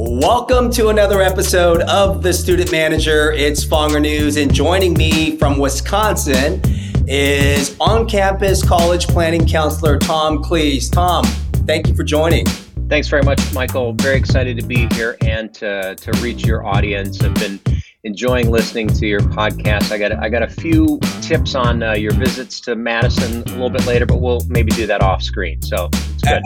Welcome to another episode of The Student Manager. It's Fonger News, and joining me from Wisconsin is OnCampus college planning counselor Tom Kleese. Tom, thank you for joining. Thanks very much, Michael. Very excited to be here and to, to reach your audience. I've been enjoying listening to your podcast. I got I got a few tips on uh, your visits to Madison a little bit later, but we'll maybe do that off screen. So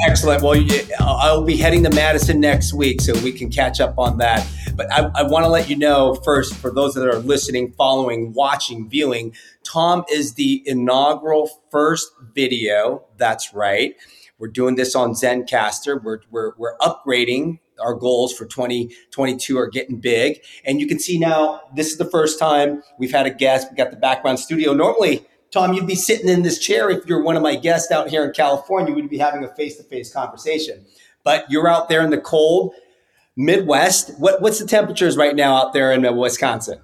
excellent. Well, I'll be heading to Madison next week, so we can catch up on that. But I, I want to let you know first, for those that are listening, following, watching, viewing, Tom is the inaugural first video. That's right. We're doing this on Zencastr. We're, we're, we're upgrading our goals for 2022 are getting big. And you can see now, this is the first time we've had a guest. We've got the background studio. Normally, Tom, you'd be sitting in this chair if you're one of my guests out here in California. We'd be having a face to face conversation. But you're out there in the cold Midwest. What, what's the temperatures right now out there in uh, Wisconsin?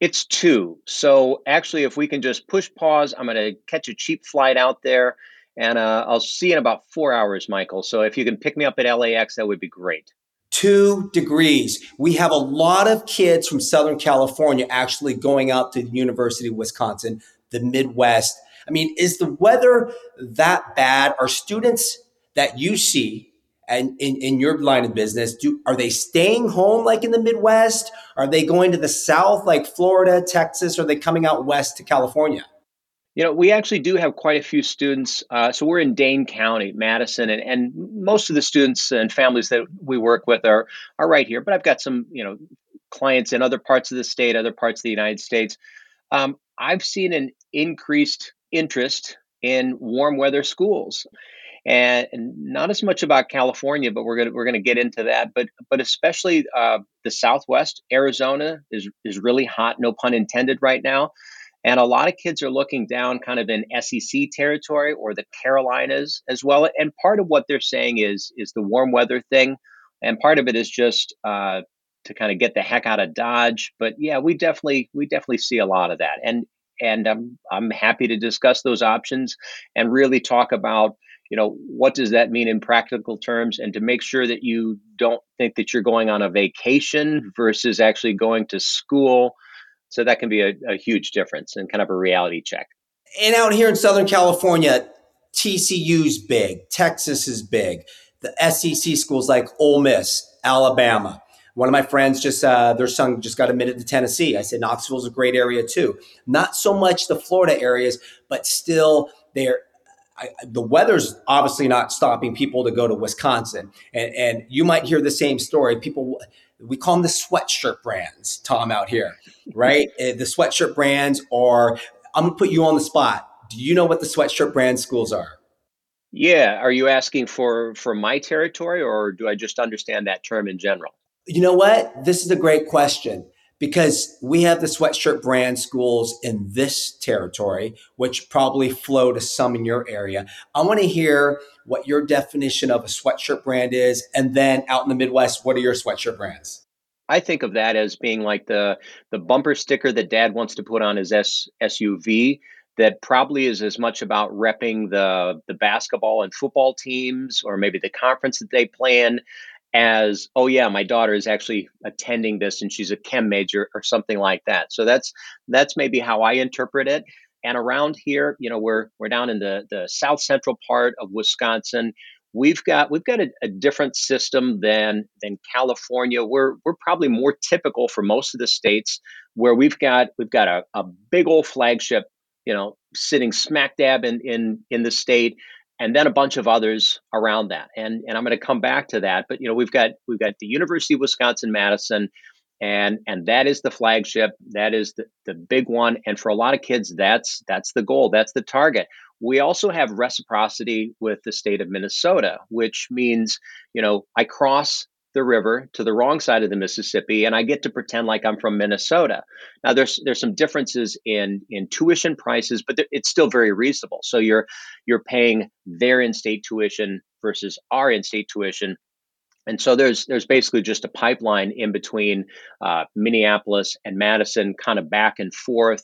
It's two. So actually, if we can just push pause, I'm going to catch a cheap flight out there and uh, I'll see you in about four hours, Michael. So if you can pick me up at LAX, that would be great. Two degrees. We have a lot of kids from Southern California actually going out to the University of Wisconsin, the Midwest. I mean, is the weather that bad? Are students that you see and in, in your line of business, do are they staying home like in the Midwest? Are they going to the South like Florida, Texas? Are they coming out west to California? You know, we actually do have quite a few students. Uh, so we're in Dane County, Madison, and, and most of the students and families that we work with are are right here. But I've got some, you know, clients in other parts of the state, other parts of the United States. Um, I've seen an increased interest in warm weather schools, and, and, not as much about California, but we're gonna we're gonna get into that. But but especially uh, the Southwest, Arizona is is really hot, no pun intended, right now. And a lot of kids are looking down kind of in SEC territory or the Carolinas as well. And part of what they're saying is is the warm weather thing, and part of it is just uh, to kind of get the heck out of Dodge. But yeah, we definitely we definitely see a lot of that, and and I'm I'm happy to discuss those options and really talk about you know what does that mean in practical terms and to make sure that you don't think that you're going on a vacation versus actually going to school so that can be a, a huge difference and kind of a reality check. And out here in Southern California, TCU's big, Texas is big. The SEC schools like Ole Miss, Alabama. One of my friends just uh, their son just got admitted to Tennessee. I said Knoxville's a great area too. Not so much the Florida areas, but still they're I, the weather's obviously not stopping people to go to Wisconsin. And, and you might hear the same story. People we call them the sweatshirt brands, Tom, out here, right? Eh, the sweatshirt brands are, I'm gonna put you on the spot. Do you know what the sweatshirt brand schools are? Yeah. Are you asking for for my territory or do I just understand that term in general? You know what? This is a great question because we have the sweatshirt brand schools in this territory, which probably flow to some in your area. I want to hear what your definition of a sweatshirt brand is, and then out in the Midwest, what are your sweatshirt brands? I think of that as being like the the bumper sticker that Dad wants to put on his S, SUV. That probably is as much about repping the the basketball and football teams, or maybe the conference that they plan, as oh yeah my daughter is actually attending this and she's a chem major or something like that. So that's that's maybe how i interpret it. And around here you know we're we're down in the the south central part of wisconsin. We've got we've got a, a different system than than california. We're we're probably more typical for most of the states where we've got we've got a, a big old flagship you know sitting smack dab in in in the state and then a bunch of others around that. And and I'm going to come back to that. But you know, we've got we've got the University of Wisconsin Madison, and and that is the flagship. That is the, the big one. And for a lot of kids, that's that's the goal. That's the target. We also have reciprocity with the state of Minnesota, which means you know I cross the river to the wrong side of the Mississippi, and I get to pretend like I'm from Minnesota. Now, there's there's some differences in in tuition prices, but it's still very reasonable. So you're you're paying their in-state tuition versus our in-state tuition, and so there's there's basically just a pipeline in between uh, Minneapolis and Madison, kind of back and forth.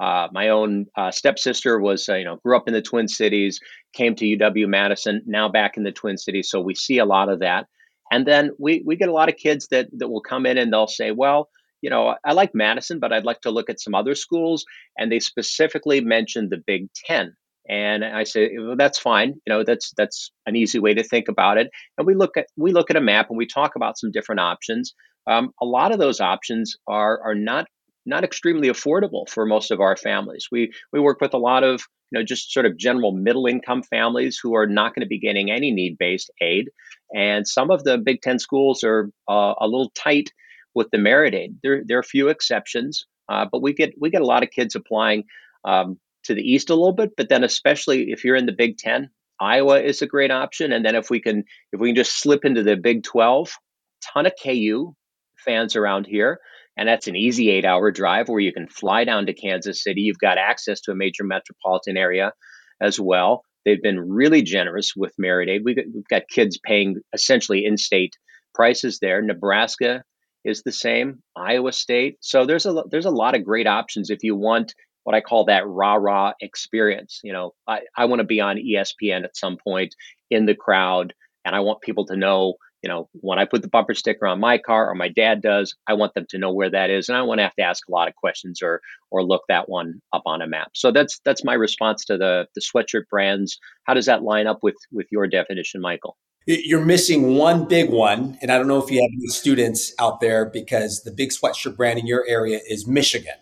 Uh, my own uh, stepsister was, uh, you know, grew up in the Twin Cities, came to UW Madison, now back in the Twin Cities. So we see a lot of that And then we, we get a lot of kids that, that will come in and they'll say, well, you know, I like Madison, but I'd like to look at some other schools. And they specifically mentioned the Big Ten. And I say, well, that's fine. You know, that's that's an easy way to think about it. And we look at we look at a map and we talk about some different options. Um, a lot of those options are are not not extremely affordable for most of our families. We we work with a lot of you know just sort of general middle income families who are not going to be getting any need based aid, and some of the Big Ten schools are uh, a little tight with the merit aid. There there are a few exceptions, uh, but we get we get a lot of kids applying um, to the east a little bit, but then especially if you're in the Big Ten, Iowa is a great option, and then if we can if we can just slip into the Big Twelve, ton of KU fans around here. And that's an easy eight hour drive where you can fly down to Kansas City. You've got access to a major metropolitan area as well. They've been really generous with Merit Aid. We've got, we've got kids paying essentially in state prices there. Nebraska is the same, Iowa State. So there's a, there's a lot of great options if you want what I call that rah rah experience. You know, I, I want to be on ESPN at some point in the crowd, and I want people to know you know, when I put the bumper sticker on my car or my dad does, I want them to know where that is, and I want to have to ask a lot of questions or or look that one up on a map. So that's that's my response to the the sweatshirt brands. How does that line up with with your definition, Michael? You're missing one big one, and I don't know if you have any students out there because the big sweatshirt brand in your area is Michigan,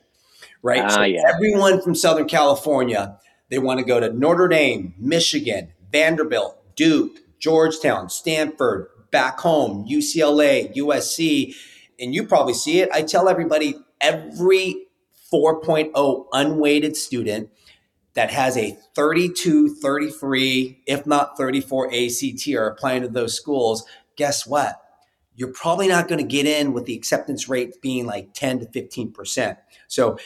right? Uh, so yeah. everyone from Southern California, they want to go to Notre Dame, Michigan, Vanderbilt, Duke, Georgetown, Stanford, back home, UCLA, USC, and you probably see it. I tell everybody every 4.0 unweighted student that has a 32, 33, if not 34 ACT are applying to those schools, guess what? You're probably not going to get in with the acceptance rate being like 10 to 15%. So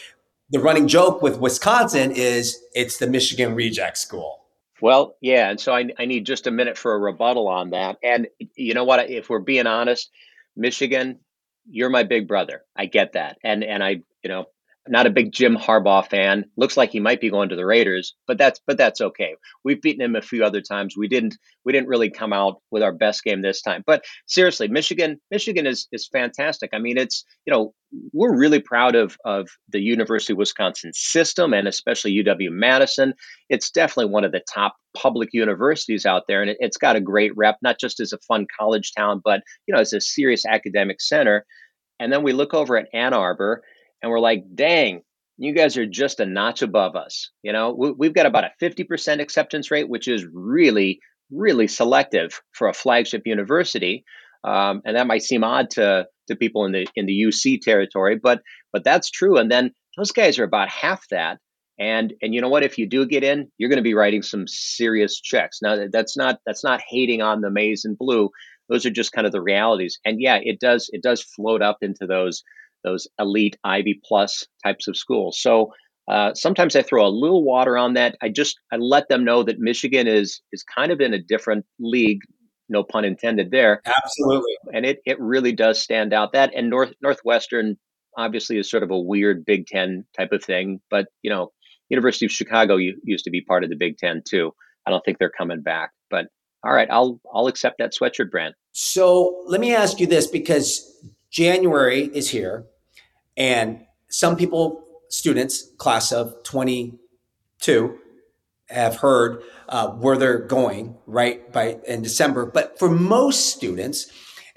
the running joke with Wisconsin is it's the Michigan reject school. Well, yeah, and so I, I need just a minute for a rebuttal on that. And you know what? If we're being honest, Michigan, you're my big brother. I get that, and and I, you know, not a big Jim Harbaugh fan. Looks like he might be going to the Raiders, but that's but that's okay. We've beaten him a few other times. We didn't we didn't really come out with our best game this time. But seriously, Michigan Michigan is is fantastic. I mean, it's you know we're really proud of of the University of Wisconsin system and especially UW Madison. It's definitely one of the top public universities out there, and it, it's got a great rep, not just as a fun college town, but you know as a serious academic center. And then we look over at Ann Arbor and we're like, dang, you guys are just a notch above us. You know, we, have got about a 50% acceptance rate, which is really, really selective for a flagship university. Um, and that might seem odd to, to people in the in the UC territory, but but that's true. And then those guys are about half that. And and you know what? If you do get in, you're going to be writing some serious checks. Now that's not that's not hating on the maize and blue. Those are just kind of the realities. And yeah, it does it does float up into those those elite Ivy plus types of schools. So uh, sometimes I throw a little water on that. I just I let them know that Michigan is is kind of in a different league. No pun intended there. Absolutely. And it it really does stand out. That and North Northwestern obviously is sort of a weird Big Ten type of thing. But you know, University of Chicago used to be part of the Big Ten too. I don't think they're coming back. But all right, I'll I'll accept that sweatshirt brand. So let me ask you this because January is here and some people, students, class of 22, have heard uh, where they're going right by in December. But for most students,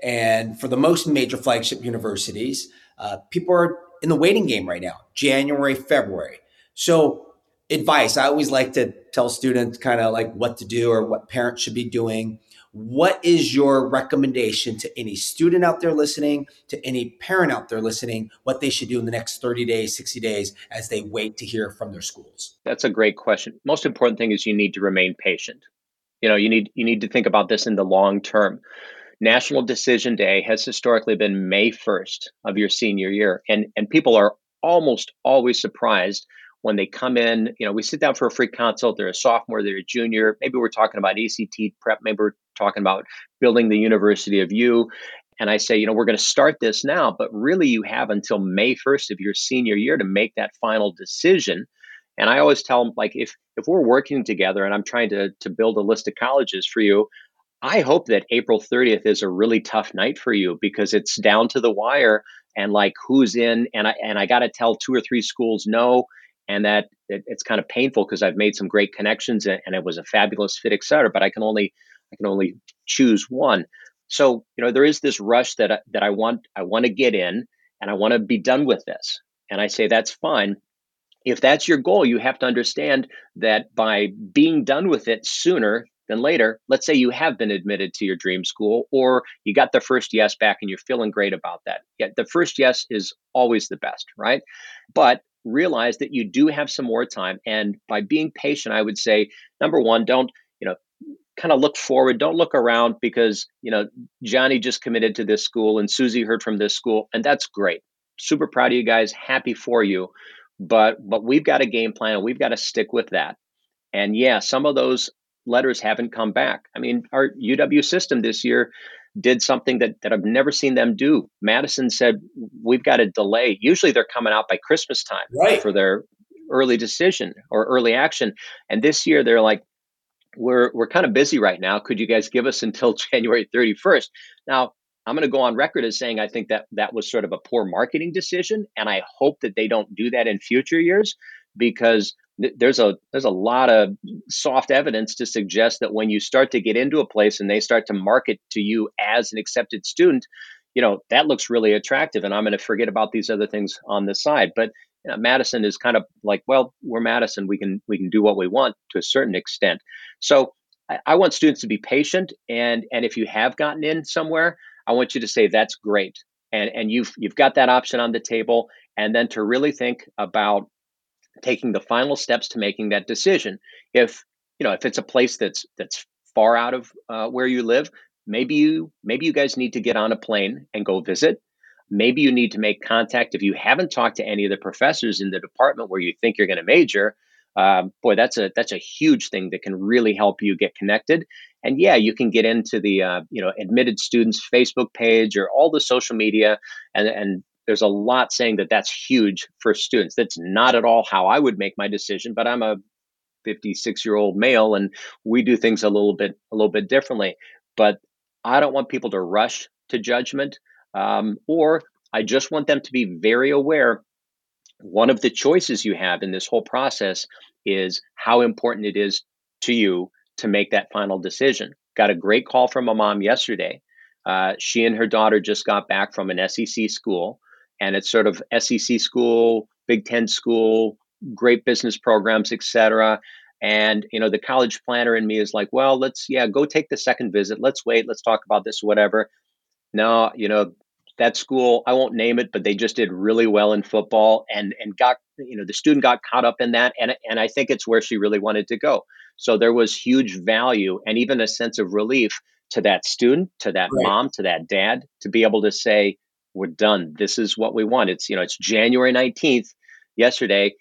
and for the most major flagship universities, uh, people are in the waiting game right now, January, February. So, advice I always like to tell students kind of like what to do or what parents should be doing what is your recommendation to any student out there listening, to any parent out there listening, what they should do in the next 30 days, 60 days as they wait to hear from their schools? That's a great question. Most important thing is you need to remain patient. You know, you need you need to think about this in the long term. National Decision Day has historically been May 1st of your senior year and and people are almost always surprised when they come in, you know, we sit down for a free consult. They're a sophomore, they're a junior. Maybe we're talking about ACT prep. Maybe we're talking about building the University of You. And I say, you know, we're going to start this now, but really you have until May 1st of your senior year to make that final decision. And I always tell them, like, if if we're working together and I'm trying to to build a list of colleges for you, I hope that April 30th is a really tough night for you because it's down to the wire and like who's in and I and I got to tell two or three schools no and that it, it's kind of painful because I've made some great connections and, and, it was a fabulous fit, et cetera. But I can only I can only choose one. So you know there is this rush that I, that I want I want to get in and I want to be done with this. And I say that's fine. If that's your goal, you have to understand that by being done with it sooner than later, let's say you have been admitted to your dream school or you got the first yes back and you're feeling great about that. Yeah, the first yes is always the best, right? But realize that you do have some more time. And by being patient, I would say, number one, don't, you know, kind of look forward. Don't look around because, you know, Johnny just committed to this school and Susie heard from this school. And that's great. Super proud of you guys. Happy for you. But but we've got a game plan and we've got to stick with that. And yeah, some of those letters haven't come back. I mean, our UW system this year did something that, that I've never seen them do. Madison said, We've got a delay. Usually they're coming out by Christmas time right. for their early decision or early action. And this year they're like, we're we're kind of busy right now. Could you guys give us until January 31st? Now, I'm going to go on record as saying I think that that was sort of a poor marketing decision, and I hope that they don't do that in future years because there's a there's a lot of soft evidence to suggest that when you start to get into a place and they start to market to you as an accepted student, you know that looks really attractive, and I'm going to forget about these other things on the side. But Madison is kind of like, well, we're Madison, we can we can do what we want to a certain extent. So I, I want students to be patient, and and if you have gotten in somewhere, I want you to say that's great, and and you've you've got that option on the table, and then to really think about taking the final steps to making that decision. If you know if it's a place that's that's far out of uh, where you live, maybe you maybe you guys need to get on a plane and go visit. Maybe you need to make contact if you haven't talked to any of the professors in the department where you think you're going to major. Um, boy, that's a that's a huge thing that can really help you get connected. And yeah, you can get into the uh, you know admitted students Facebook page or all the social media and and there's a lot saying that that's huge for students. That's not at all how I would make my decision, but I'm a 56 year old male and we do things a little bit a little bit differently. But I don't want people to rush to judgment, um, or I just want them to be very aware. One of the choices you have in this whole process is how important it is to you to make that final decision. Got a great call from a mom yesterday. Uh, she and her daughter just got back from an SEC school and it's sort of SEC school, Big Ten school, great business programs, etc. And you know, the college planner in me is like, well, let's yeah, go take the second visit. Let's wait. Let's talk about this, whatever. No, you know, that school, I won't name it, but they just did really well in football and and got you know the student got caught up in that and and I think it's where she really wanted to go. So there was huge value and even a sense of relief to that student, to that right. mom, to that dad to be able to say, we're done. This is what we want. It's you know it's January 19th yesterday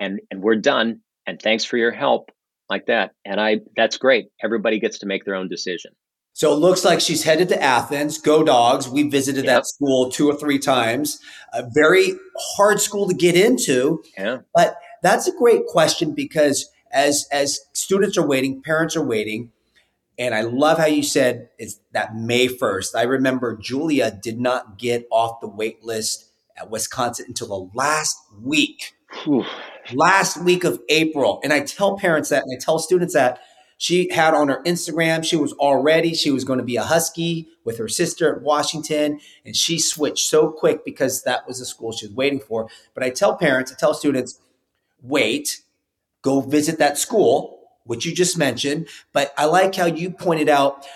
and and we're done and thanks for your help like that. And I that's great. Everybody gets to make their own decision. So it looks like she's headed to Athens. Go Dogs. We visited yep. that school two or three times. A very hard school to get into. Yeah. But that's a great question because as as students are waiting, parents are waiting, and I love how you said it's that May 1st. I remember Julia did not get off the wait list at Wisconsin until the last week, last week of April. And I tell parents that, and I tell students that she had on her Instagram, she was already, she was going to be a Husky with her sister at Washington. And she switched so quick because that was the school she was waiting for. But I tell parents, I tell students, wait, go visit that school which you just mentioned. But I like how you pointed out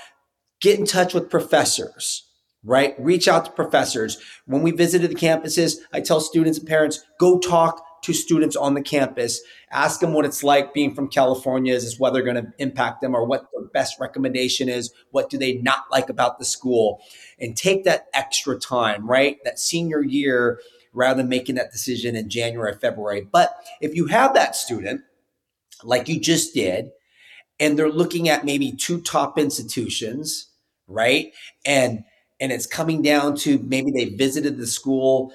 get in touch with professors, right? Reach out to professors. When we visited the campuses, I tell students and parents go talk to students on the campus. Ask them what it's like being from California. Is this weather going to impact them or what their best recommendation is? What do they not like about the school? And take that extra time, right? That senior year rather than making that decision in January, February. But if you have that student like you just did, and they're looking at maybe two top institutions, right? And and it's coming down to maybe they visited the school,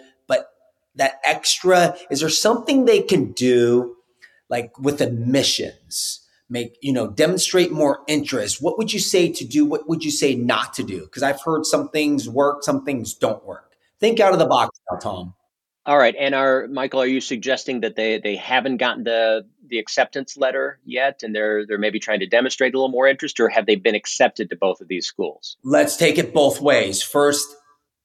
that extra is there something they can do like with admissions? make you know demonstrate more interest. What would you say to do? What would you say not to do? Because i've heard some things work some things don't work. Think out of the box now tom. All right and are michael are you suggesting that they they haven't gotten the the acceptance letter yet and they're they're maybe trying to demonstrate a little more interest or have they been accepted to both of these schools? Let's take it both ways. First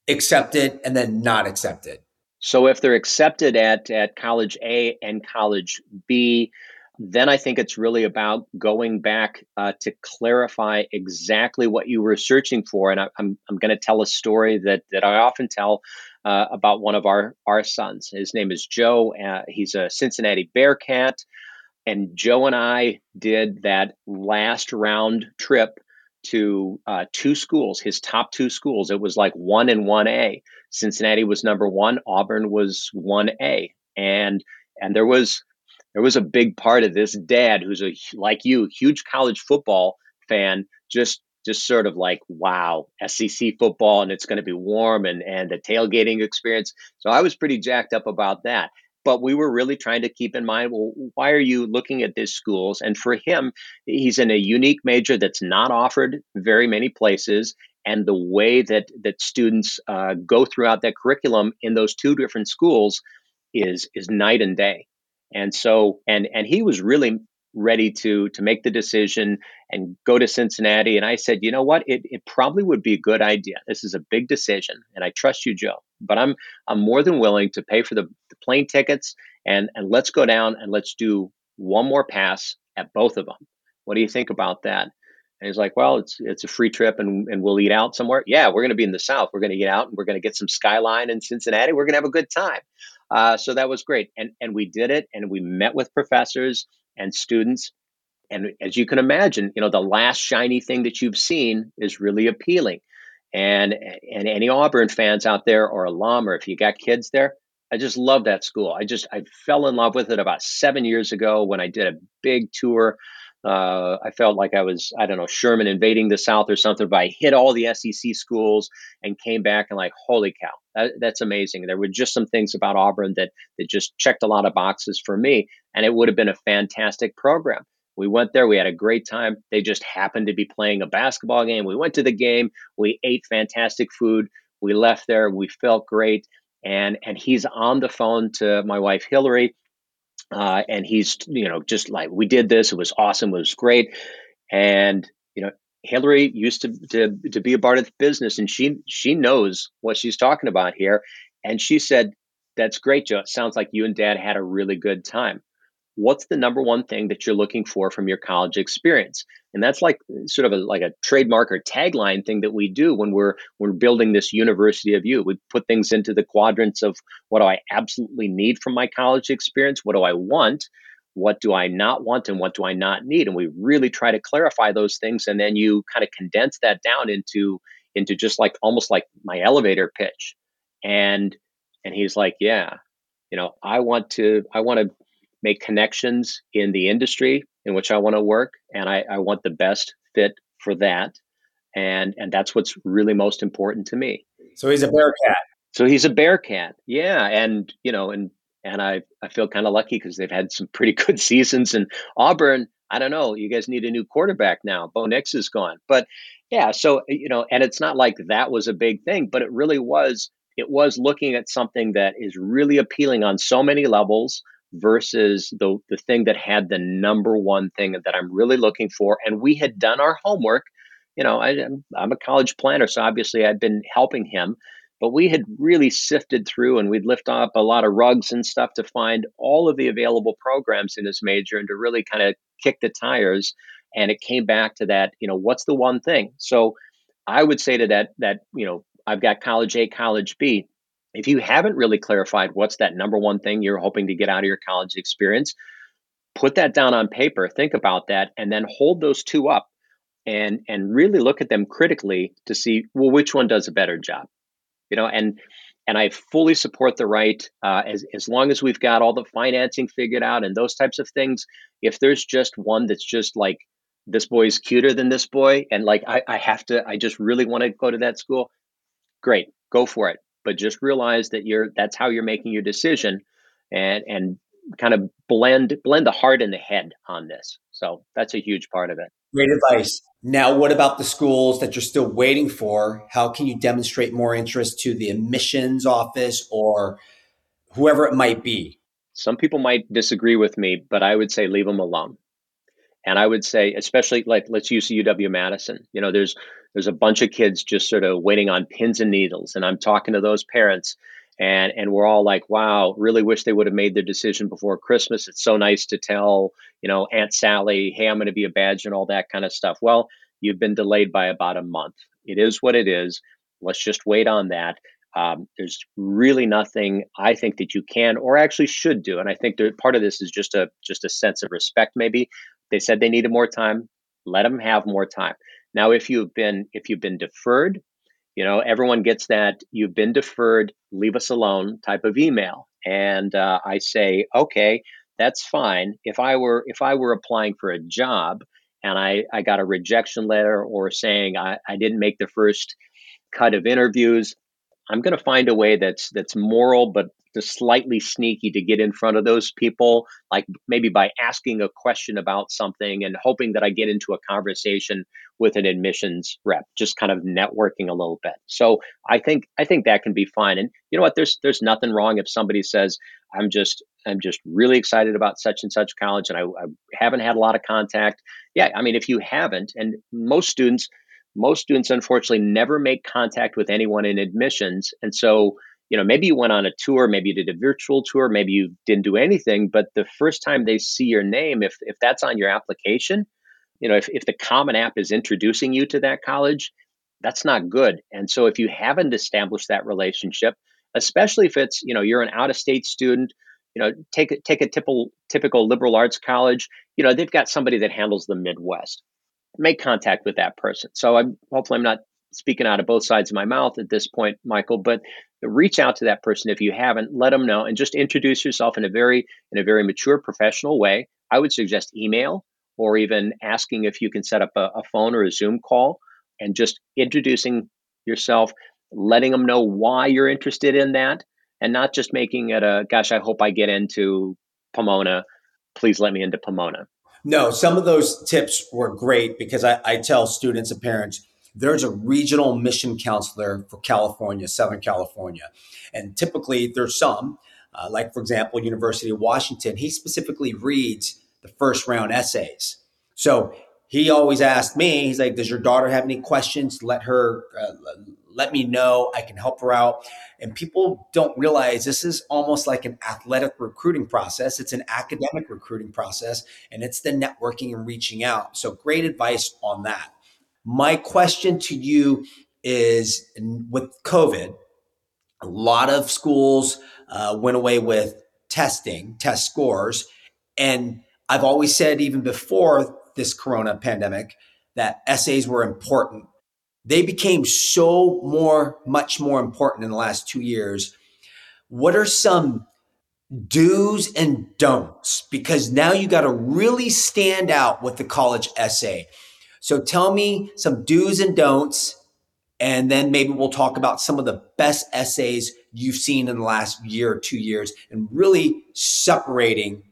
accepted and then not accepted so if they're accepted at at college a and college b then I think it's really about going back uh, to clarify exactly what you were searching for. And I, am I'm, I'm going to tell a story that, that I often tell uh, about one of our, our sons. His name is Joe. Uh, he's a Cincinnati Bearcat. And Joe and I did that last round trip to uh, two schools, his top two schools. It was like one and 1A. Cincinnati was number one, Auburn was 1A. And and there was there was a big part of this dad who's a like you huge college football fan just just sort of like wow SEC football and it's going to be warm and and the tailgating experience so I was pretty jacked up about that but we were really trying to keep in mind well why are you looking at these schools and for him he's in a unique major that's not offered very many places and the way that that students uh, go throughout that curriculum in those two different schools is is night and day and so, and and he was really ready to to make the decision and go to Cincinnati. And I said, you know what? It it probably would be a good idea. This is a big decision, and I trust you, Joe. But I'm I'm more than willing to pay for the, the plane tickets and and let's go down and let's do one more pass at both of them. What do you think about that? And he's like, well, it's it's a free trip and, and we'll eat out somewhere. Yeah, we're going to be in the South. We're going to eat out and we're going to get some skyline in Cincinnati. We're going to have a good time. Uh, so that was great. And, and we did it and we met with professors and students. And as you can imagine, you know, the last shiny thing that you've seen is really appealing. And, and any Auburn fans out there or alum, or if you got kids there, I just love that school. I just, I fell in love with it about seven years ago when I did a big tour uh, I felt like I was, I don't know, Sherman invading the South or something, but I hit all the SEC schools and came back and like, holy cow, that, that's amazing. There were just some things about Auburn that, that just checked a lot of boxes for me, and it would have been a fantastic program. We went there, we had a great time. They just happened to be playing a basketball game. We went to the game, we ate fantastic food, we left there, we felt great. And, and he's on the phone to my wife Hillary uh, and he's, you know, just like we did this. It was awesome. It was great. And you know, Hillary used to to to be a part of the business, and she she knows what she's talking about here. And she said, "That's great, Joe. It sounds like you and Dad had a really good time." What's the number one thing that you're looking for from your college experience? And that's like sort of a, like a trademark or tagline thing that we do when we're we're building this university of you. We put things into the quadrants of what do i absolutely need from my college experience? What do i want? What do i not want and what do i not need? And we really try to clarify those things and then you kind of condense that down into into just like almost like my elevator pitch. And and he's like yeah you know i want to i want to make connections in the industry in which I want to work, and I, I want the best fit for that. And and that's what's really most important to me. So he's a bear cat. So he's a Bearcat. yeah. And you know, and and I I feel kind of lucky because they've had some pretty good seasons. And Auburn, I don't know, you guys need a new quarterback now. Bo Nix is gone, but yeah. So you know, and it's not like that was a big thing, but it really was. It was looking at something that is really appealing on so many levels versus the the thing that had the number one thing that I'm really looking for. And we had done our homework. You know, I, I'm a college planner, so obviously I'd been helping him. But we had really sifted through and we'd lift up a lot of rugs and stuff to find all of the available programs in his major and to really kind of kick the tires. And it came back to that, you know, what's the one thing? So I would say to that, that, you know, I've got college A, college B if you haven't really clarified what's that number one thing you're hoping to get out of your college experience, put that down on paper, think about that, and then hold those two up and and really look at them critically to see well which one does a better job. You know, and and I fully support the right uh, as as long as we've got all the financing figured out and those types of things. If there's just one that's just like this boy's cuter than this boy, and like I, I have to, I just really want to go to that school. Great, go for it but just realize that you're that's how you're making your decision and and kind of blend blend the heart and the head on this So that's a huge part of it. Great advice. Now, what about the schools that you're still waiting for? How can you demonstrate more interest to the admissions office or whoever it might be? Some people might disagree with me, but I would say leave them alone. And I would say, especially like let's use UW Madison. You know, there's there's a bunch of kids just sort of waiting on pins and needles, and I'm talking to those parents, and and we're all like, wow, really wish they would have made their decision before Christmas. It's so nice to tell you know Aunt Sally, hey, I'm going to be a badge and all that kind of stuff. Well, you've been delayed by about a month. It is what it is. Let's just wait on that. Um, there's really nothing I think that you can or actually should do, and I think that part of this is just a just a sense of respect, maybe they said they needed more time. Let them have more time. Now, if you've been if you've been deferred, you know everyone gets that you've been deferred. Leave us alone type of email, and uh, I say, okay, that's fine. If I were if I were applying for a job and I I got a rejection letter or saying I, I didn't make the first cut of interviews, I'm going to find a way that's that's moral but just slightly sneaky to get in front of those people, like maybe by asking a question about something and hoping that I get into a conversation with an admissions rep, just kind of networking a little bit. So I think I think that can be fine. And you know what? There's there's nothing wrong if somebody says I'm just I'm just really excited about such and such college, and I, I haven't had a lot of contact. Yeah, I mean, if you haven't, and most students most students unfortunately never make contact with anyone in admissions and so you know, maybe you went on a tour, maybe you did a virtual tour, maybe you didn't do anything, but the first time they see your name, if if that's on your application, you know, if, if the Common App is introducing you to that college, that's not good. And so if you haven't established that relationship, especially if it's, you know, you're an out-of-state student, you know, take a take a typical typical liberal arts college, you know, they've got somebody that handles the Midwest. Make contact with that person. So I'm hopefully I'm not speaking out of both sides of my mouth at this point, Michael, but reach out to that person if you haven't, let them know and just introduce yourself in a very in a very mature professional way. I would suggest email or even asking if you can set up a, a phone or a Zoom call and just introducing yourself, letting them know why you're interested in that and not just making it a gosh, I hope I get into Pomona. Please let me into Pomona. No, some of those tips were great because I, I tell students and parents there's a regional mission counselor for California, Southern California. And typically there's some, uh, like for example, University of Washington, he specifically reads the first round essays. So he always asked me, he's like, does your daughter have any questions? Let her, uh, let me know. I can help her out. And people don't realize this is almost like an athletic recruiting process. It's an academic recruiting process and it's the networking and reaching out. So great advice on that. My question to you is with COVID, a lot of schools uh, went away with testing, test scores. And I've always said, even before this corona pandemic, that essays were important. They became so more, much more important in the last two years. What are some do's and don'ts? Because now you got to really stand out with the college essay. So tell me some do's and don'ts, and then maybe we'll talk about some of the best essays you've seen in the last year or two years and really separating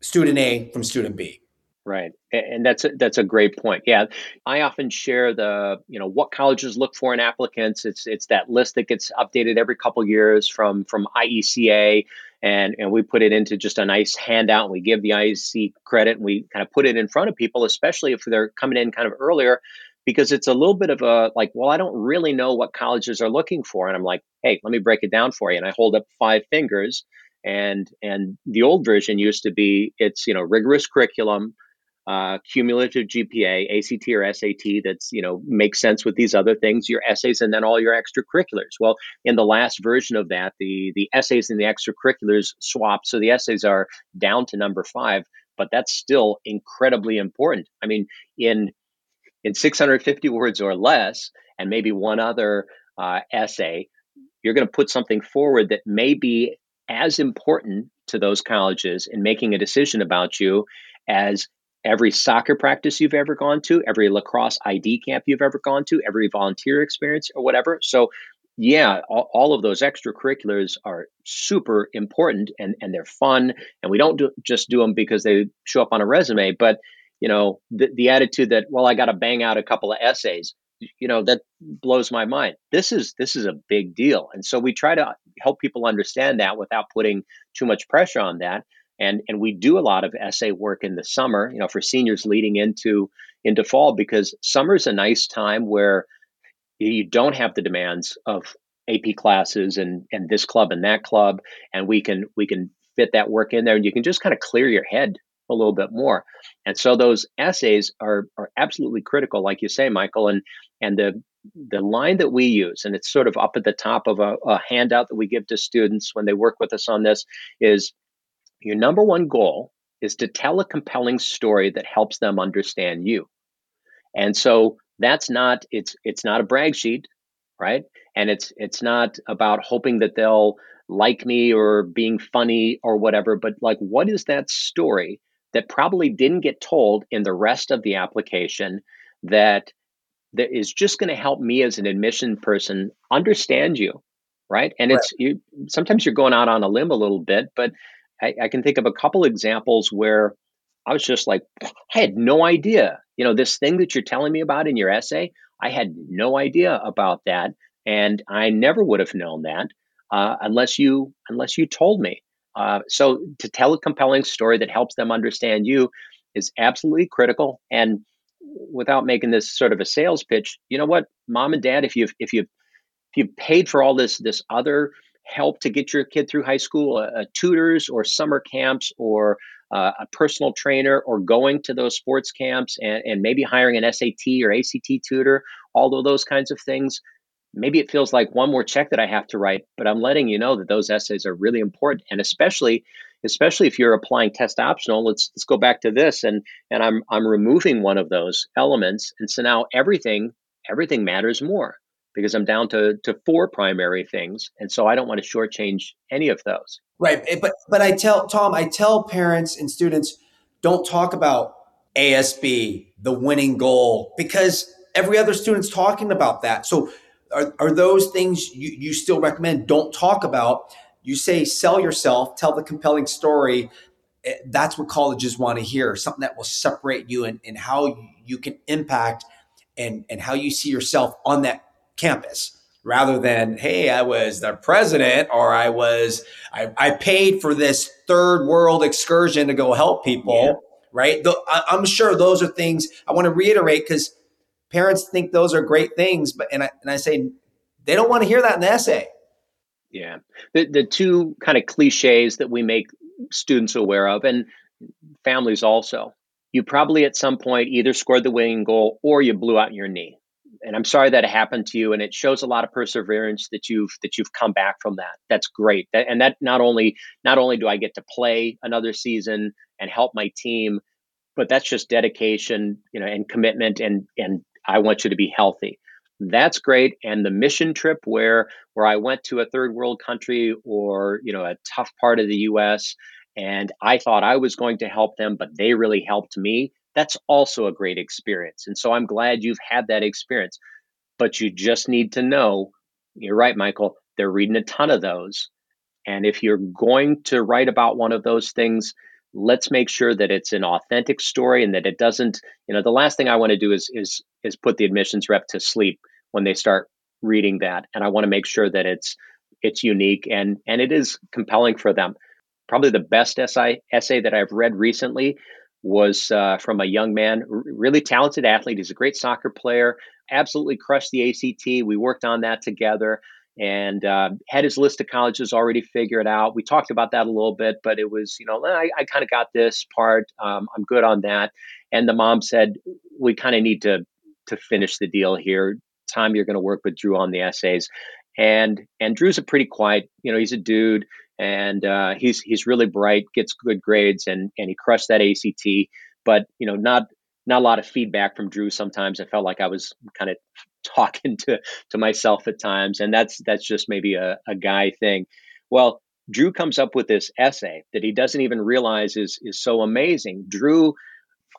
student A from student B. Right, and that's a, that's a great point. Yeah, I often share the you know what colleges look for in applicants. It's it's that list that gets updated every couple years from from IECA and and we put it into just a nice handout and we give the IEC credit and we kind of put it in front of people especially if they're coming in kind of earlier because it's a little bit of a like well I don't really know what colleges are looking for and I'm like hey let me break it down for you and I hold up five fingers and and the old version used to be it's you know rigorous curriculum uh, cumulative GPA, ACT or SAT that's, you know, makes sense with these other things, your essays and then all your extracurriculars. Well, in the last version of that, the, the essays and the extracurriculars swap. So the essays are down to number five, but that's still incredibly important. I mean, in, in 650 words or less, and maybe one other uh, essay, you're going to put something forward that may be as important to those colleges in making a decision about you as every soccer practice you've ever gone to, every lacrosse ID camp you've ever gone to, every volunteer experience or whatever. So, yeah, all, all of those extracurriculars are super important and, and they're fun. And we don't do, just do them because they show up on a resume, but you know, the, the attitude that, well, I got to bang out a couple of essays, you know, that blows my mind. This is this is a big deal, and so we try to help people understand that without putting too much pressure on that. And and we do a lot of essay work in the summer, you know, for seniors leading into into fall because summer is a nice time where you don't have the demands of AP classes and and this club and that club, and we can we can fit that work in there, and you can just kind of clear your head a little bit more. And so those essays are are absolutely critical, like you say, Michael. And and the the line that we use, and it's sort of up at the top of a, a handout that we give to students when they work with us on this, is your number one goal is to tell a compelling story that helps them understand you. And so that's not it's it's not a brag sheet, right? And it's it's not about hoping that they'll like me or being funny or whatever, but like what is that story that probably didn't get told in the rest of the application that that is just going to help me as an admission person understand you right and right. it's you sometimes you're going out on a limb a little bit but I, I, can think of a couple examples where i was just like i had no idea you know this thing that you're telling me about in your essay i had no idea about that and i never would have known that uh, unless you unless you told me uh, so to tell a compelling story that helps them understand you is absolutely critical. And without making this sort of a sales pitch, you know what, mom and dad, if you've if you've if you've paid for all this this other help to get your kid through high school, uh, uh tutors or summer camps or uh, a personal trainer or going to those sports camps and, and maybe hiring an SAT or ACT tutor, all of those kinds of things maybe it feels like one more check that I have to write, but I'm letting you know that those essays are really important. And especially, especially if you're applying test optional, let's let's go back to this and and I'm I'm removing one of those elements. And so now everything everything matters more because I'm down to to four primary things. And so I don't want to shortchange any of those. Right. Eh, but but I tell Tom, I tell parents and students, don't talk about ASB, the winning goal, because every other student's talking about that. So are, are those things you, you still recommend? Don't talk about. You say sell yourself, tell the compelling story. Eh, that's what colleges want to hear. Something that will separate you and, and how you can impact and, and how you see yourself on that campus rather than hey i was the president or i was i, I paid for this third world excursion to go help people yeah. right the, I, i'm sure those are things i want to reiterate because parents think those are great things, but and I, and I say they don't want to hear that in the essay. Yeah, the the two kind of cliches that we make students aware of, and families also. You probably at some point either scored the winning goal or you blew out your knee. And I'm sorry that it happened to you, and it shows a lot of perseverance that you've that you've come back from that. That's great. That, and that not only not only do I get to play another season and help my team, but that's just dedication, you know, and commitment and and I want you to be healthy. That's great. And the mission trip where where I went to a third world country or you know a tough part of the US and I thought I was going to help them, but they really helped me. That's also a great experience. And so I'm glad you've had that experience. But you just need to know, you're right, Michael, they're reading a ton of those. And if you're going to write about one of those things, let's make sure that it's an authentic story and that it doesn't you know the last thing i want to do is is is put the admissions rep to sleep when they start reading that and i want to make sure that it's it's unique and and it is compelling for them probably the best essay essay that i've read recently was uh, from a young man really talented athlete he's a great soccer player absolutely crushed the act we worked on that together and uh, had his list of colleges already figured out. We talked about that a little bit, but it was, you know, I, I kind of got this part. Um, I'm good on that. And the mom said, we kind of need to to finish the deal here. Tom, you're going to work with Drew on the essays. And and Drew's a pretty quiet, you know, he's a dude, and uh, he's he's really bright, gets good grades, and and he crushed that ACT. But you know, not not a lot of feedback from Drew. Sometimes I felt like I was kind of talking to to myself at times, and that's that's just maybe a, a guy thing. Well, Drew comes up with this essay that he doesn't even realize is is so amazing. Drew,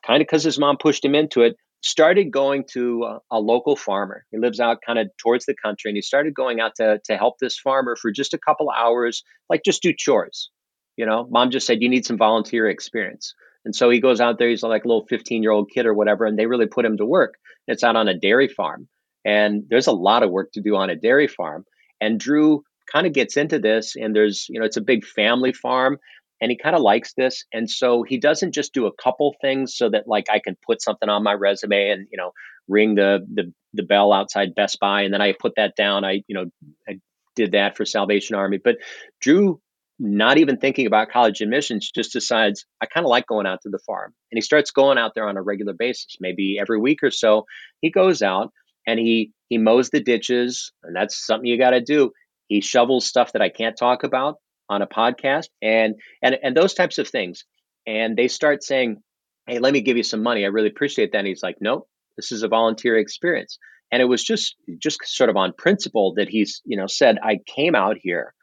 kind of because his mom pushed him into it, started going to a, a, local farmer. He lives out kind of towards the country, and he started going out to to help this farmer for just a couple hours, like just do chores. You know, mom just said you need some volunteer experience. And so he goes out there, he's like a little 15 year old kid or whatever, and they really put him to work. It's out on a dairy farm. And there's a lot of work to do on a dairy farm. And Drew kind of gets into this, and there's, you know, it's a big family farm, and he kind of likes this. And so he doesn't just do a couple things so that like I can put something on my resume and, you know, ring the the, the bell outside Best Buy, and then I put that down. I, you know, I did that for Salvation Army. But Drew not even thinking about college admissions, just decides, I kind of like going out to the farm. And he starts going out there on a regular basis, maybe every week or so. He goes out and he he mows the ditches, and that's something you got to do. He shovels stuff that I can't talk about on a podcast and and and those types of things. And they start saying, Hey, let me give you some money. I really appreciate that. And he's like, Nope, this is a volunteer experience. And it was just just sort of on principle that he's, you know, said, I came out here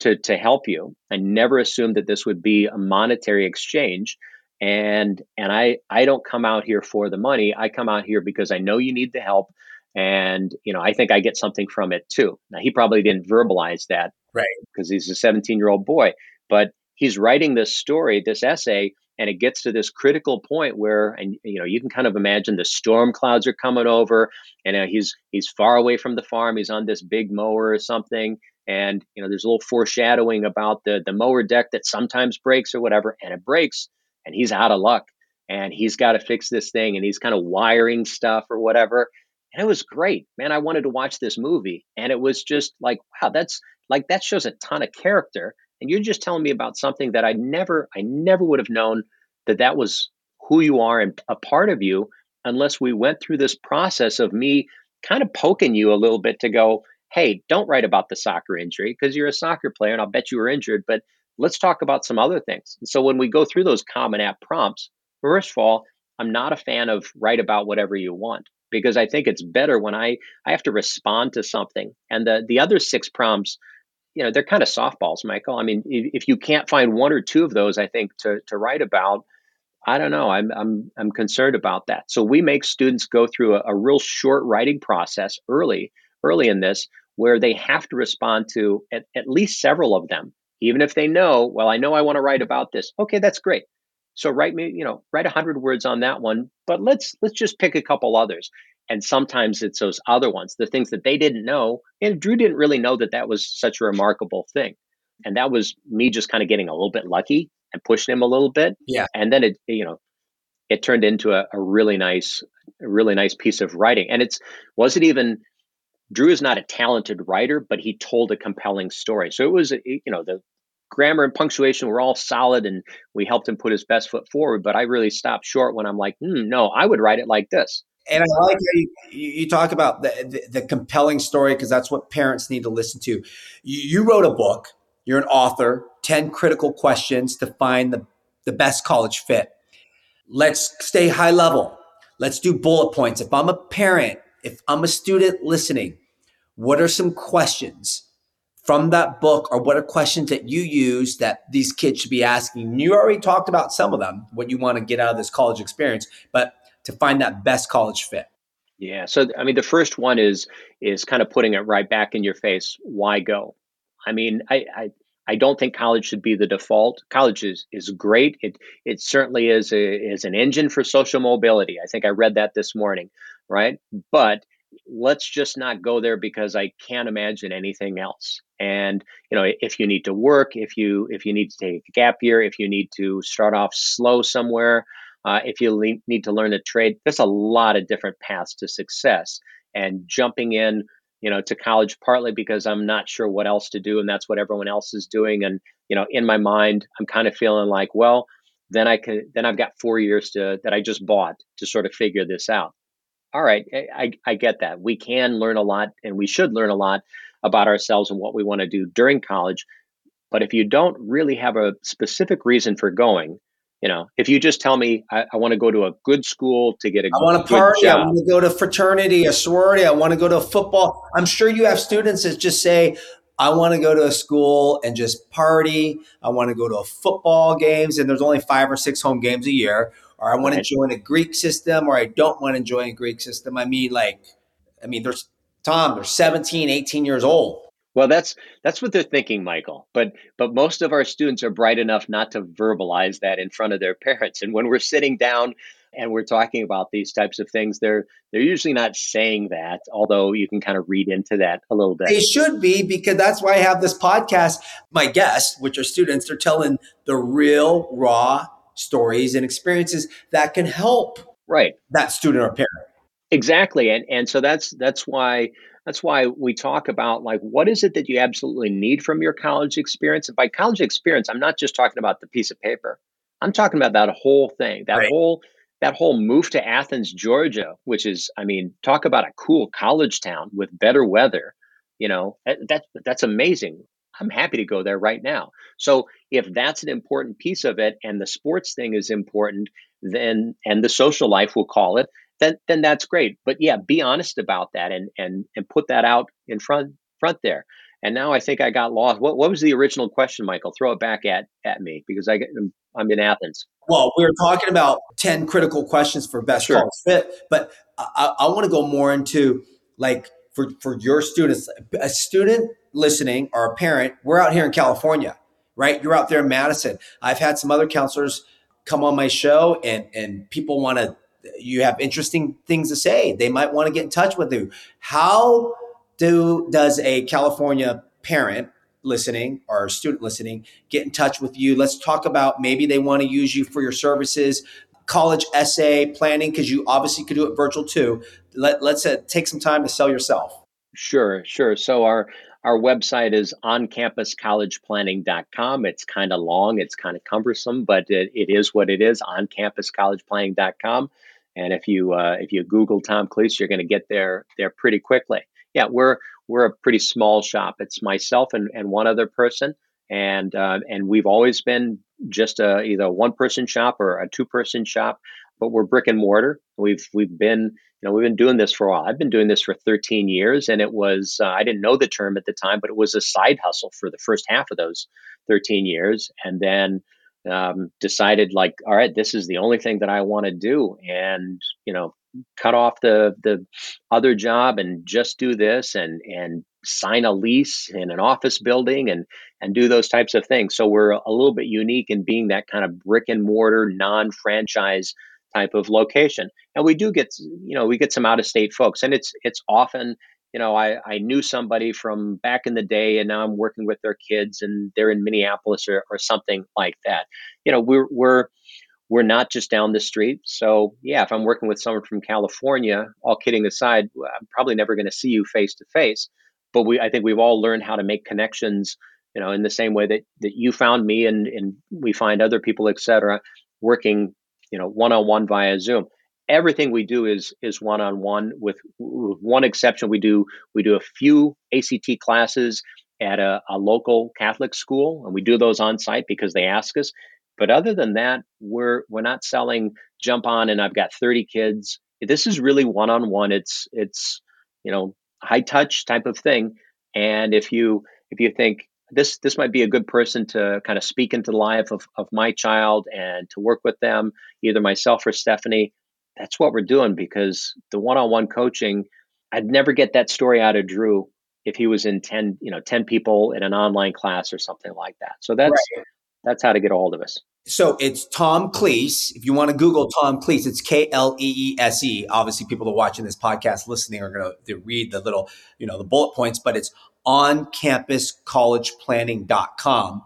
to to help you. I never assumed that this would be a monetary exchange. And and I I don't come out here for the money. I come out here because I know you need the help. And you know, I think I get something from it too. Now he probably didn't verbalize that, right? Because he's a 17 year old boy, but he's writing this story, this essay, and it gets to this critical point where, and you know, you can kind of imagine the storm clouds are coming over, and uh, he's he's far away from the farm. He's on this big mower or something, and you know there's a little foreshadowing about the the mower deck that sometimes breaks or whatever and it breaks and he's out of luck and he's got to fix this thing and he's kind of wiring stuff or whatever and it was great. Man i wanted to watch this movie and it was just like wow that's like that shows a ton of character. And you're just telling me about something that i never i never would have known that that was who you are and a part of you unless we went through this process of me kind of poking you a little bit to go hey, don't write about the soccer injury because you're a soccer player and I'll bet you were injured, but let's talk about some other things. And so when we go through those common app prompts, first of all, I'm not a fan of write about whatever you want because I think it's better when I, I have to respond to something. And the, the other six prompts, you know, they're kind of softballs, Michael. I mean, if, if you can't find one or two of those, I think to, to write about, I don't know. I'm I'm I'm concerned about that. So we make students go through a, a real short writing process early early in this where they have to respond to at, at least several of them, even if they know, well, I know I want to write about this. Okay, that's great. So write me, you know, write a hundred words on that one, but let's let's just pick a couple others. And sometimes it's those other ones, the things that they didn't know, and Drew didn't really know that that was such a remarkable thing. And that was me just kind of getting a little bit lucky and pushing him a little bit. Yeah. And then it, you know, it turned into a, a really nice, a really nice piece of writing. And it's wasn't even Drew is not a talented writer, but he told a compelling story. So it was, you know, the grammar and punctuation were all solid and we helped him put his best foot forward. But I really stopped short when I'm like, hmm, no, I would write it like this. And I like you, you talk about the, the, the compelling story because that's what parents need to listen to. You, you wrote a book, you're an author, 10 critical questions to find the, the best college fit. Let's stay high level. Let's do bullet points. If I'm a parent, if I'm a student listening, what are some questions from that book or what are questions that you use that these kids should be asking? You already talked about some of them, what you want to get out of this college experience, but to find that best college fit. Yeah. So I mean the first one is is kind of putting it right back in your face. Why go? I mean, I, I I don't think college should be the default. College is, is great. It it certainly is a, is an engine for social mobility. I think I read that this morning, right? But let's just not go there because I can't imagine anything else. And you know, if you need to work, if you if you need to take a gap year, if you need to start off slow somewhere, uh, if you le- need to learn a trade, there's a lot of different paths to success. And jumping in, you know, to college partly because I'm not sure what else to do, and that's what everyone else is doing. And you know, in my mind, I'm kind of feeling like, well, then I can then I've got four years to that I just bought to sort of figure this out all right, I, I get that. We can learn a lot and we should learn a lot about ourselves and what we want to do during college. But if you don't really have a specific reason for going, you know, if you just tell me I, I want to go to a good school to get a I want to party, job. I want to go to fraternity, a sorority, I want to go to football. I'm sure you have students that just say, I want to go to a school and just party. I want to go to a football games, and there's only five or six home games a year or I want right. to join a Greek system, or I don't want to join a Greek system. I mean, like, I mean, there's Tom, they're 17, 18 years old. Well, that's that's what they're thinking, Michael. But but most of our students are bright enough not to verbalize that in front of their parents. And when we're sitting down and we're talking about these types of things, they're they're usually not saying that, although you can kind of read into that a little bit. They should be because that's why I have this podcast. My guests, which are students, they're telling the real raw stories and experiences that can help right that student or parent. Exactly. And and so that's that's why that's why we talk about like what is it that you absolutely need from your college experience? And by college experience, I'm not just talking about the piece of paper. I'm talking about that whole thing, that right. whole that whole move to Athens, Georgia, which is, I mean, talk about a cool college town with better weather. You know, that, that's amazing. I'm happy to go there right now. So if that's an important piece of it, and the sports thing is important, then and the social life, we'll call it, then then that's great. But yeah, be honest about that and and and put that out in front front there. And now I think I got lost. What what was the original question, Michael? Throw it back at at me because I get, I'm in Athens. Well, we were talking about ten critical questions for best sure. college fit, but I, I want to go more into like for for your students, a student listening or a parent. We're out here in California, right? You're out there in Madison. I've had some other counselors come on my show, and and people want to you have interesting things to say. They might want to get in touch with you. How do does a California parent listening or student listening get in touch with you? Let's talk about maybe they want to use you for your services, college essay planning because you obviously could do it virtual too. Let, let's uh, take some time to sell yourself. Sure, sure. So our our website is oncampuscollegeplanning.com. It's kind of long, it's kind of cumbersome, but it, it is what it is, oncampuscollegeplanning.com. And if you uh, if you Google Tom Kleese, you're going to get there there pretty quickly. Yeah, we're we're a pretty small shop. It's myself and, and one other person, and uh, and we've always been just a either a one person shop or a two person shop, but we're brick and mortar. We've we've been you know we've been doing this for a while. I've been doing this for 13 years, and it was uh, I didn't know the term at the time, but it was a side hustle for the first half of those 13 years, and then um, decided like, all right, this is the only thing that I want to do, and you know, cut off the the other job and just do this, and and sign a lease in an office building, and and do those types of things. So we're a little bit unique in being that kind of brick and mortar, non franchise type of location, and we do get you know we get some out of state folks, and it's it's often you know, I, I knew somebody from back in the day and now I'm working with their kids and they're in Minneapolis or, or something like that. You know, we're, we're, we're not just down the street. So yeah, if I'm working with someone from California, all kidding aside, uh, I'm probably never going to see you face to face. But we, I think we've all learned how to make connections, you know, in the same way that, that you found me and, and we find other people, et cetera, working, you know, one-on-one via Zoom everything we do is is one on one with, one exception we do we do a few ACT classes at a, a, local Catholic school and we do those on site because they ask us but other than that we're we're not selling jump on and I've got 30 kids. This is really one on one it's it's you know high touch type of thing. And if you if you think this this might be a good person to kind of speak into the life of, of my child and to work with them either myself or stephanie that's what we're doing because the one-on-one coaching i'd never get that story out of drew if he was in 10 you know 10 people in an online class or something like that. So that's right. That's how to get a hold of us so it's Tom Kleese. If you want to Google Tom Kleese, it's K L E E S E. Obviously, people that are watching this podcast, listening, are going to read the little, you know, the bullet points, but it's on campuscollegeplanning.com.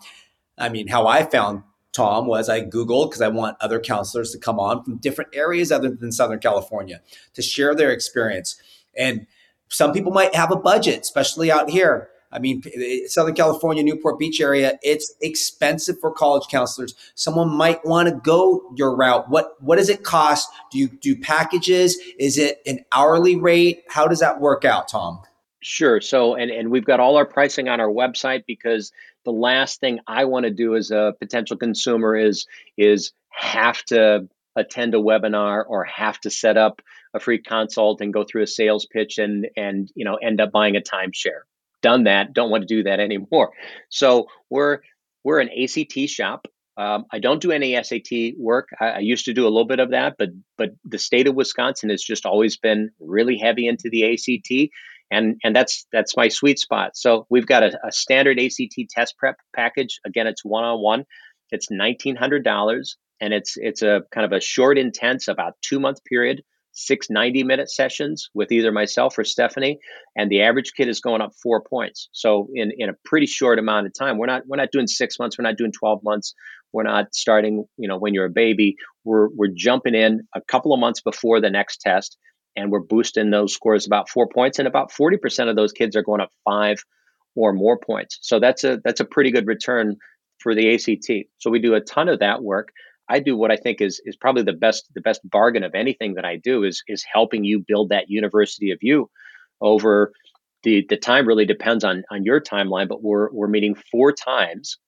I mean, how I found Tom, was I Googled because I want other counselors to come on from different areas other than Southern California to share their experience. And some people might have a budget, especially out here. I mean, eh, Southern California, Newport Beach area, it's expensive for college counselors. Someone might want to go your route. What what does it cost? Do you do packages? Is it an hourly rate? How does that work out, Tom? Sure. So, and, and we've got all our pricing on our website because the last thing I want to do as a potential consumer is is have to attend a webinar or have to set up a free consult and go through a sales pitch and and you know end up buying a timeshare. Done that. Don't want to do that anymore. So we're we're an ACT shop. Um, I don't do any SAT work. I, I, used to do a little bit of that, but but the state of Wisconsin has just always been really heavy into the ACT, and and that's that's my sweet spot. So we've got a, a standard ACT test prep package. Again, it's one on one. It's nineteen hundred dollars, and it's it's a kind of a short, intense, about two month period six 90 minute sessions with either myself or Stephanie, and the average kid is going up four points. So in, in a pretty short amount of time, we're not we're not doing six months, we're not doing 12 months, we're not starting, you know, when you're a baby. We're we're jumping in a couple of months before the next test, and we're boosting those scores about four points, and about 40% of those kids are going up five or more points. So that's a that's a pretty good return for the ACT. So we do a ton of that work. I do what I think is is probably the best the best bargain of anything that I do is is helping you build that university of you over the the time really depends on on your timeline but we're we're meeting four times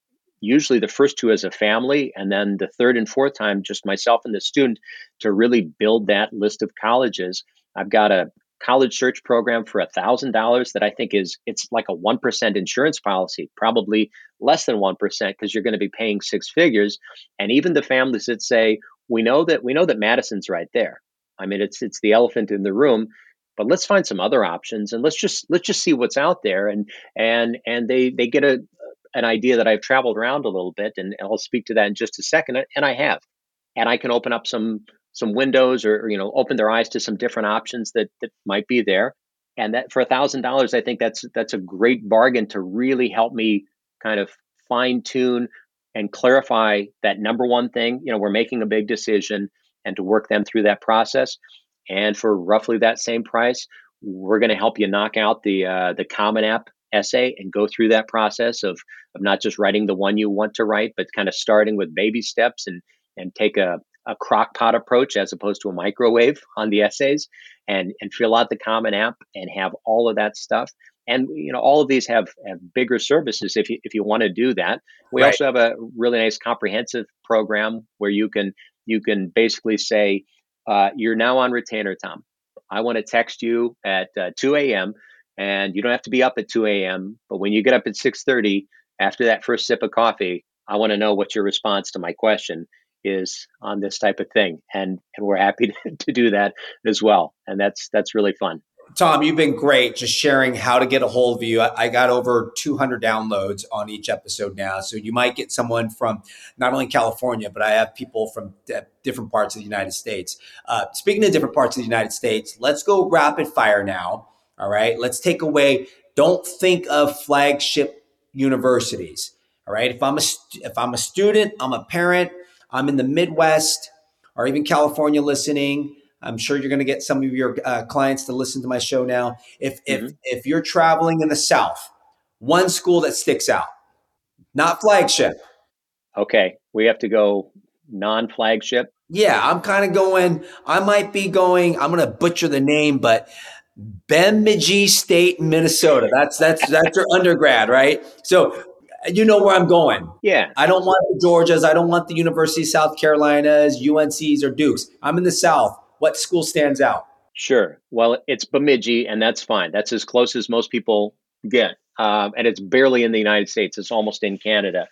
usually the first two as a family and then the third and fourth time just myself and the student to really build that list of colleges. I've got a college search program for a thousand dollars that I think is it's like a one percent insurance policy, probably less than one percent because you're going to be paying six figures. And even the families that say we know that we know that Madison's right there. I mean, it's it's the elephant in the room, but let's find some other options and let's just let's just see what's out there. And and and they they get a an idea that I've traveled around a little bit, and I'll speak to that in just a second. And I have, and I can open up some some windows or, or, you know open their eyes to some different options that that might be there. And that for a thousand dollars i think that's that's a great bargain to really help me kind of fine tune and clarify that number one thing you know we're making a big decision and to work them through that process. And for roughly that same price we're going to help you knock out the uh, the common app essay and go through that process of of not just writing the one you want to write but kind of starting with baby steps and and take a, a crock pot approach as opposed to a microwave on the essays and and fill out the common app and have all of that stuff. And you know all of these have, have bigger services if you if you want to do that. We right. also have a really nice comprehensive program where you can you can basically say uh, you're now on retainer tom. I want to text you at uh, 2 a.m and you don't have to be up at 2 a.m but when you get up at 6.30 after that first sip of coffee i want to know what your response to my question is on this type of thing and and we're happy to, to do that as well and that's that's really fun Tom, you've been great just sharing how to get a hold of you. I got over 200 downloads on each episode now. So you might get someone from not only California, but I have people from different parts of the United States. Uh, speaking of different parts of the United States, let's go rapid fire now. All right. Let's take away, don't think of flagship universities. All right. If I'm a, if I'm a student, I'm a parent, I'm in the Midwest or even California listening. I'm sure you're going to get some of your uh, clients to listen to my show now. If mm-hmm. if if you're traveling in the South, one school that sticks out, not flagship. Okay, we have to go non-flagship. Yeah, I'm kind of going. I might be going. I'm going to butcher the name, but Bemidji State, Minnesota. That's that's that's your undergrad, right? So you know where I'm going. Yeah. I don't want the Georgias. I don't want the University of South Carolinas, UNCs, or Dukes. I'm in the South. What school stands out? Sure. Well, it's Bemidji, and that's fine. That's as close as most people get, um, and it's barely in the United States. It's almost in Canada.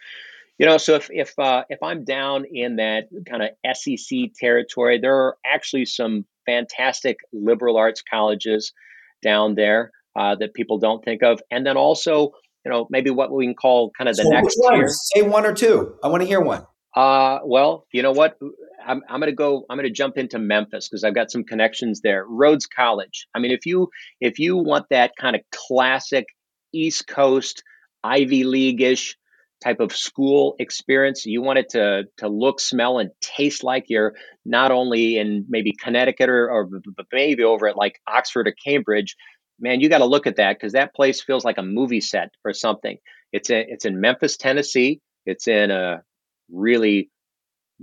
You know, so if if uh, if I'm down in that kind of SEC territory, there are actually some fantastic liberal arts colleges down there uh, that people don't think of, and then also you know, maybe what we can call kind of the so next tier. Say one or two. I want to hear one. Uh, well, you know what? I'm, I'm going to go. I'm going to jump into Memphis because I've got some connections there. Rhodes College. I mean, if you if you want that kind of classic East Coast Ivy League ish type of school experience, you want it to to look, smell, and taste like you're not only in maybe Connecticut or, or maybe over at like Oxford or Cambridge, man, you got to look at that because that place feels like a movie set or something. It's a, it's in Memphis, Tennessee. It's in a really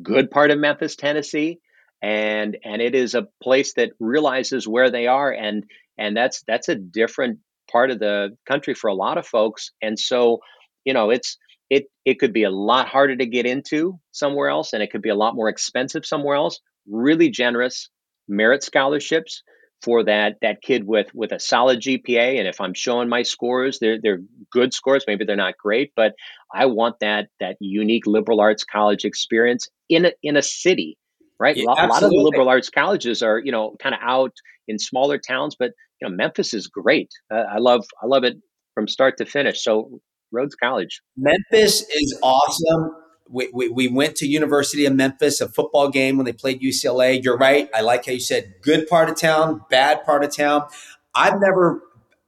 good part of Memphis, Tennessee, and and it is a place that realizes where they are, and and that's that's a different part of the country for a lot of folks, and so you know it's it it could be a lot harder to get into somewhere else, and it could be a lot more expensive somewhere else. Really generous merit scholarships for that that kid with with a solid GPA. And if I'm showing my scores, they're they're good scores. Maybe they're not great, but I want that that unique liberal arts college experience in a, in a city, right? Yeah, a lot of the liberal arts colleges are you know kind of out in smaller towns, but you know, Memphis is great. Uh, I love I love it from start to finish. So Rhodes College. Memphis is awesome. We, we, we, went to University of Memphis, a football game when they played UCLA. You're right. I like how you said good part of town, bad part of town. I've never,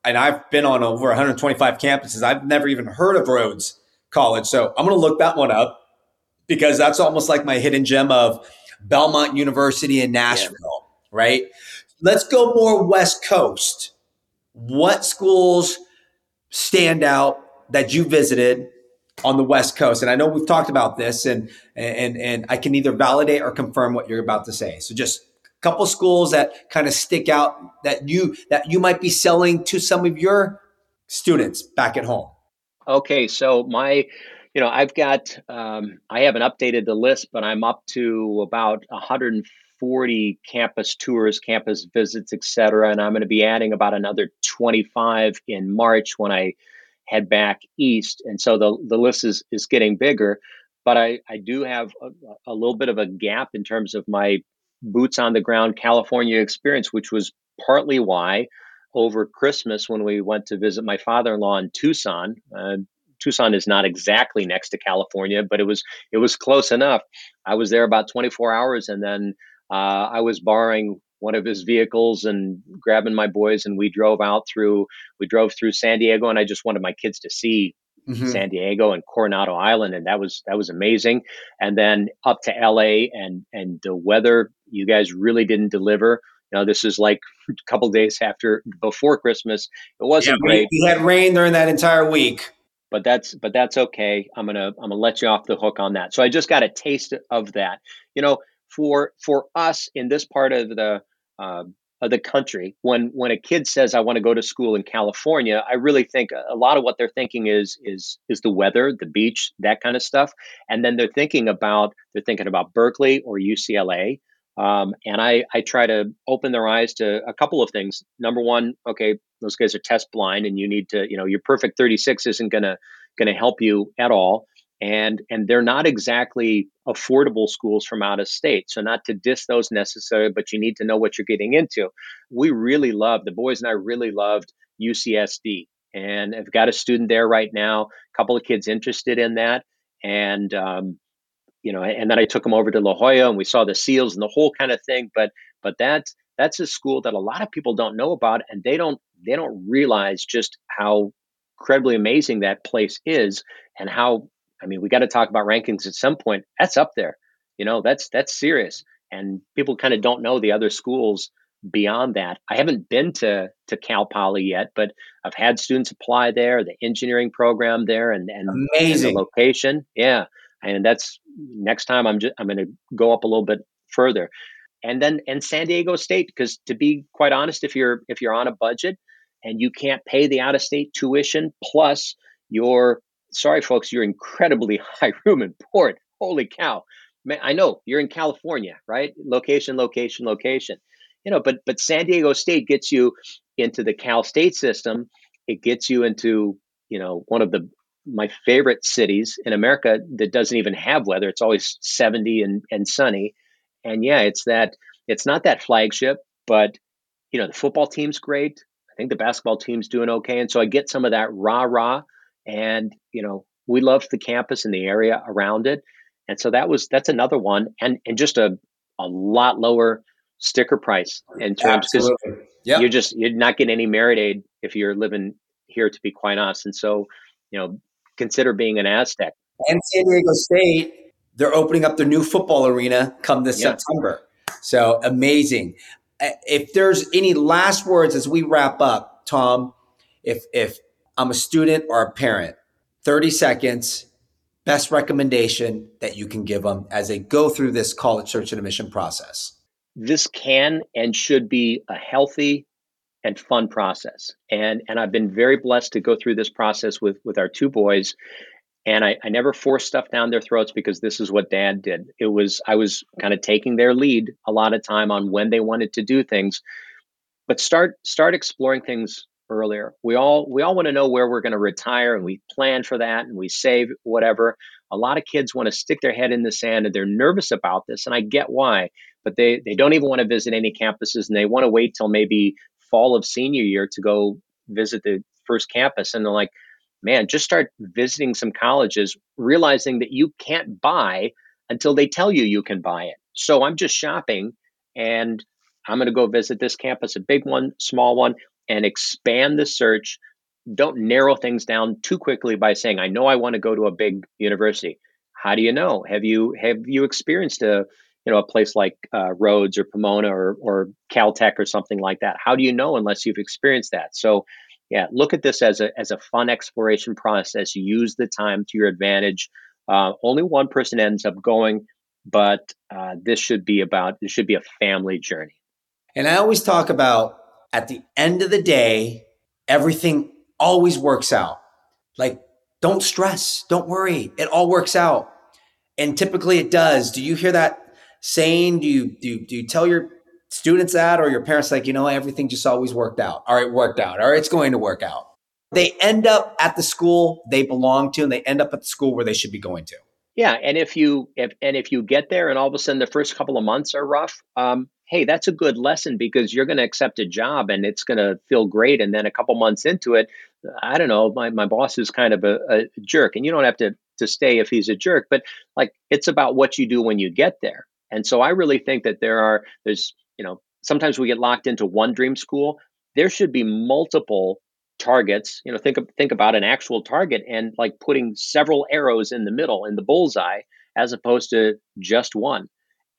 and I've been on over 125 campuses. I've never even heard of Rhodes College. So I'm going to look that one up because that's almost like my hidden gem of Belmont University in Nashville, yeah. right? Let's go more West Coast. What schools stand out that you visited on the West Coast? And I know we've talked about this, and and and I can either validate or confirm what you're about to say. So just a couple schools that kind of stick out that you that you might be selling to some of your students back at home. Okay, so my you know i've got um, i haven't updated the list but i'm up to about 140 campus tours campus visits etc and i'm going to be adding about another 25 in march when i head back east and so the, the list is, is getting bigger but I, I do have a, a little bit of a gap in terms of my boots on the ground california experience which was partly why over Christmas when we went to visit my father-in-law in Tucson. Uh, Tucson is not exactly next to California, but it was it was close enough. I was there about 24 hours, and then uh, I was borrowing one of his vehicles and grabbing my boys, and we drove out through. We drove through San Diego, and I just wanted my kids to see Mm-hmm. San Diego and Coronado Island, and that was that was amazing. And then up to LA, and and the weather, you guys really didn't deliver. You know, this is like a couple days after before Christmas. It wasn't yeah, great. We had rain during that entire week but that's but that's okay. I'm gonna I'm gonna let you off the hook on that. So I just got a taste of that. You know, for for us in this part of the uh, of the country, when when a kid says I want to go to school in California, I really think a lot of what they're thinking is is is the weather, the beach, that kind of stuff, and then they're thinking about they're thinking about Berkeley or UCLA. Um, and I, I try to open their eyes to a couple of things. Number one, okay, those guys are test blind, and you need to, you know, your perfect 36 isn't gonna gonna help you at all. And and they're not exactly affordable schools from out of state. So not to diss those necessarily, but you need to know what you're getting into. We really love the boys and I really loved UCSD, and I've got a student there right now. A couple of kids interested in that, and um, you know, and then I took them over to La Jolla and we saw the seals and the whole kind of thing. But but that's that's a school that a lot of people don't know about and they don't they don't realize just how incredibly amazing that place is and how I mean we got to talk about rankings at some point. That's up there. You know, that's that's serious. And people kind of don't know the other schools beyond that. I haven't been to to Cal Poly yet, but I've had students apply there, the engineering program there and and, and the location. Yeah and that's next time I'm just I'm going to go up a little bit further, and then and San Diego State because to be quite honest, if you're if you're on a budget and you can't pay the out of state tuition plus your sorry folks, you're incredibly high room and board. Holy cow! Man, I know you're in California, right? Location, location, location. You know, but but San Diego State gets you into the Cal State system. It gets you into you know one of the my favorite cities in America that doesn't even have weather. It's always 70 and, and sunny. And yeah, it's that it's not that flagship, but you know, the football team's great. I think the basketball team's doing okay. And so I get some of that rah rah. And, you know, we love the campus and the area around it. And so that was that's another one. And and just a a lot lower sticker price in terms because yep. you're just you're not getting any merit aid if you're living here to be quite honest. And so, you know, consider being an Aztec. And San Diego State, they're opening up their new football arena come this yeah. September. So amazing. If there's any last words as we wrap up, Tom, if if I'm a student or a parent, 30 seconds, best recommendation that you can give them as they go through this college search and admission process. This can and should be a healthy and fun process. And and I've been very blessed to go through this process with with our two boys. And I, I never forced stuff down their throats because this is what dad did. It was I was kind of taking their lead a lot of time on when they wanted to do things. But start start exploring things earlier. We all we all want to know where we're going to retire and we plan for that and we save whatever. A lot of kids want to stick their head in the sand and they're nervous about this and I get why, but they they don't even want to visit any campuses and they want to wait till maybe fall of senior year to go visit the first campus. And they're like, man, just start visiting some colleges, realizing that you can't buy until they tell you you can buy it. So I'm just shopping and I'm going to go visit this campus, a big one, small one, and expand the search. Don't narrow things down too quickly by saying, I know I want to go to a big university. How do you know? Have you have you experienced a you know a place like uh, Rhodes or Pomona or or Caltech or something like that? How do you know unless you've experienced that? So yeah, look at this as a as a fun exploration process. Use the time to your advantage. Uh, only one person ends up going, but uh, this should be about this should be a family journey. And I always talk about at the end of the day, everything always works out. Like, don't stress, don't worry, it all works out. And typically it does. Do you hear that saying? Do you do you, do you tell your students that or your parents like, you know, everything just always worked out. All right, worked out. All right, it's going to work out. They end up at the school they belong to and they end up at the school where they should be going to. Yeah, and if you if and if you get there and all of a sudden the first couple of months are rough, um, hey, that's a good lesson because you're going to accept a job and it's going to feel great. And then a couple months into it, I don't know, my, my boss is kind of a, a jerk, and you don't have to to stay if he's a jerk, but like it's about what you do when you get there. And so I really think that there are there's you know sometimes we get locked into one dream school. There should be multiple targets you know think think about an actual target and like putting several arrows in the middle in the bullseye as opposed to just one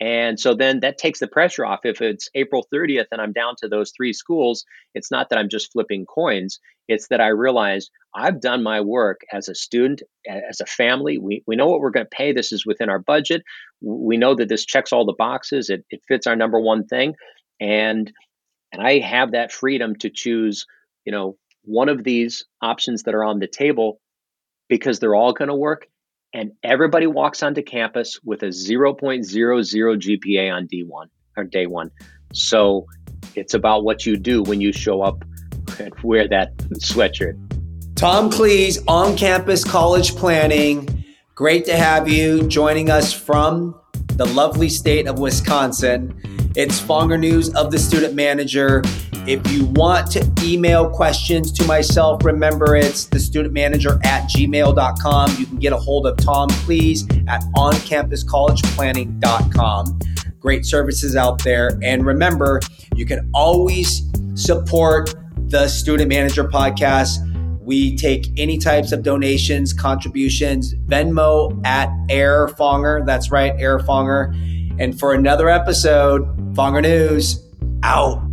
and so then that takes the pressure off. If it's april 30th and i'm down to those three schools it's not that i'm just flipping coins. It's that i realize i've done my work as a student as a family. We, we know what we're going to pay. This is within our budget. We know that this checks all the boxes. It, it fits our number one thing. And and i have that freedom to choose you know one of these options that are on the table because they're all going to work and everybody walks onto campus with a 0.00 GPA on D1 or day one. So it's about what you do when you show up and wear that sweatshirt. Tom Kleese, on campus college planning. Great to have you joining us from the lovely state of Wisconsin. It's Fonger News of the Student Manager. If you want to email questions to myself, remember it's the student manager at gmail.com. You can get a hold of Tom Kleese at oncampuscollegeplanning.com. Great services out there. And remember, you can always support the Student Manager podcast. We take any types of donations, contributions, Venmo at Air Fonger. That's right, Air Fonger. And for another episode, Fonger News out.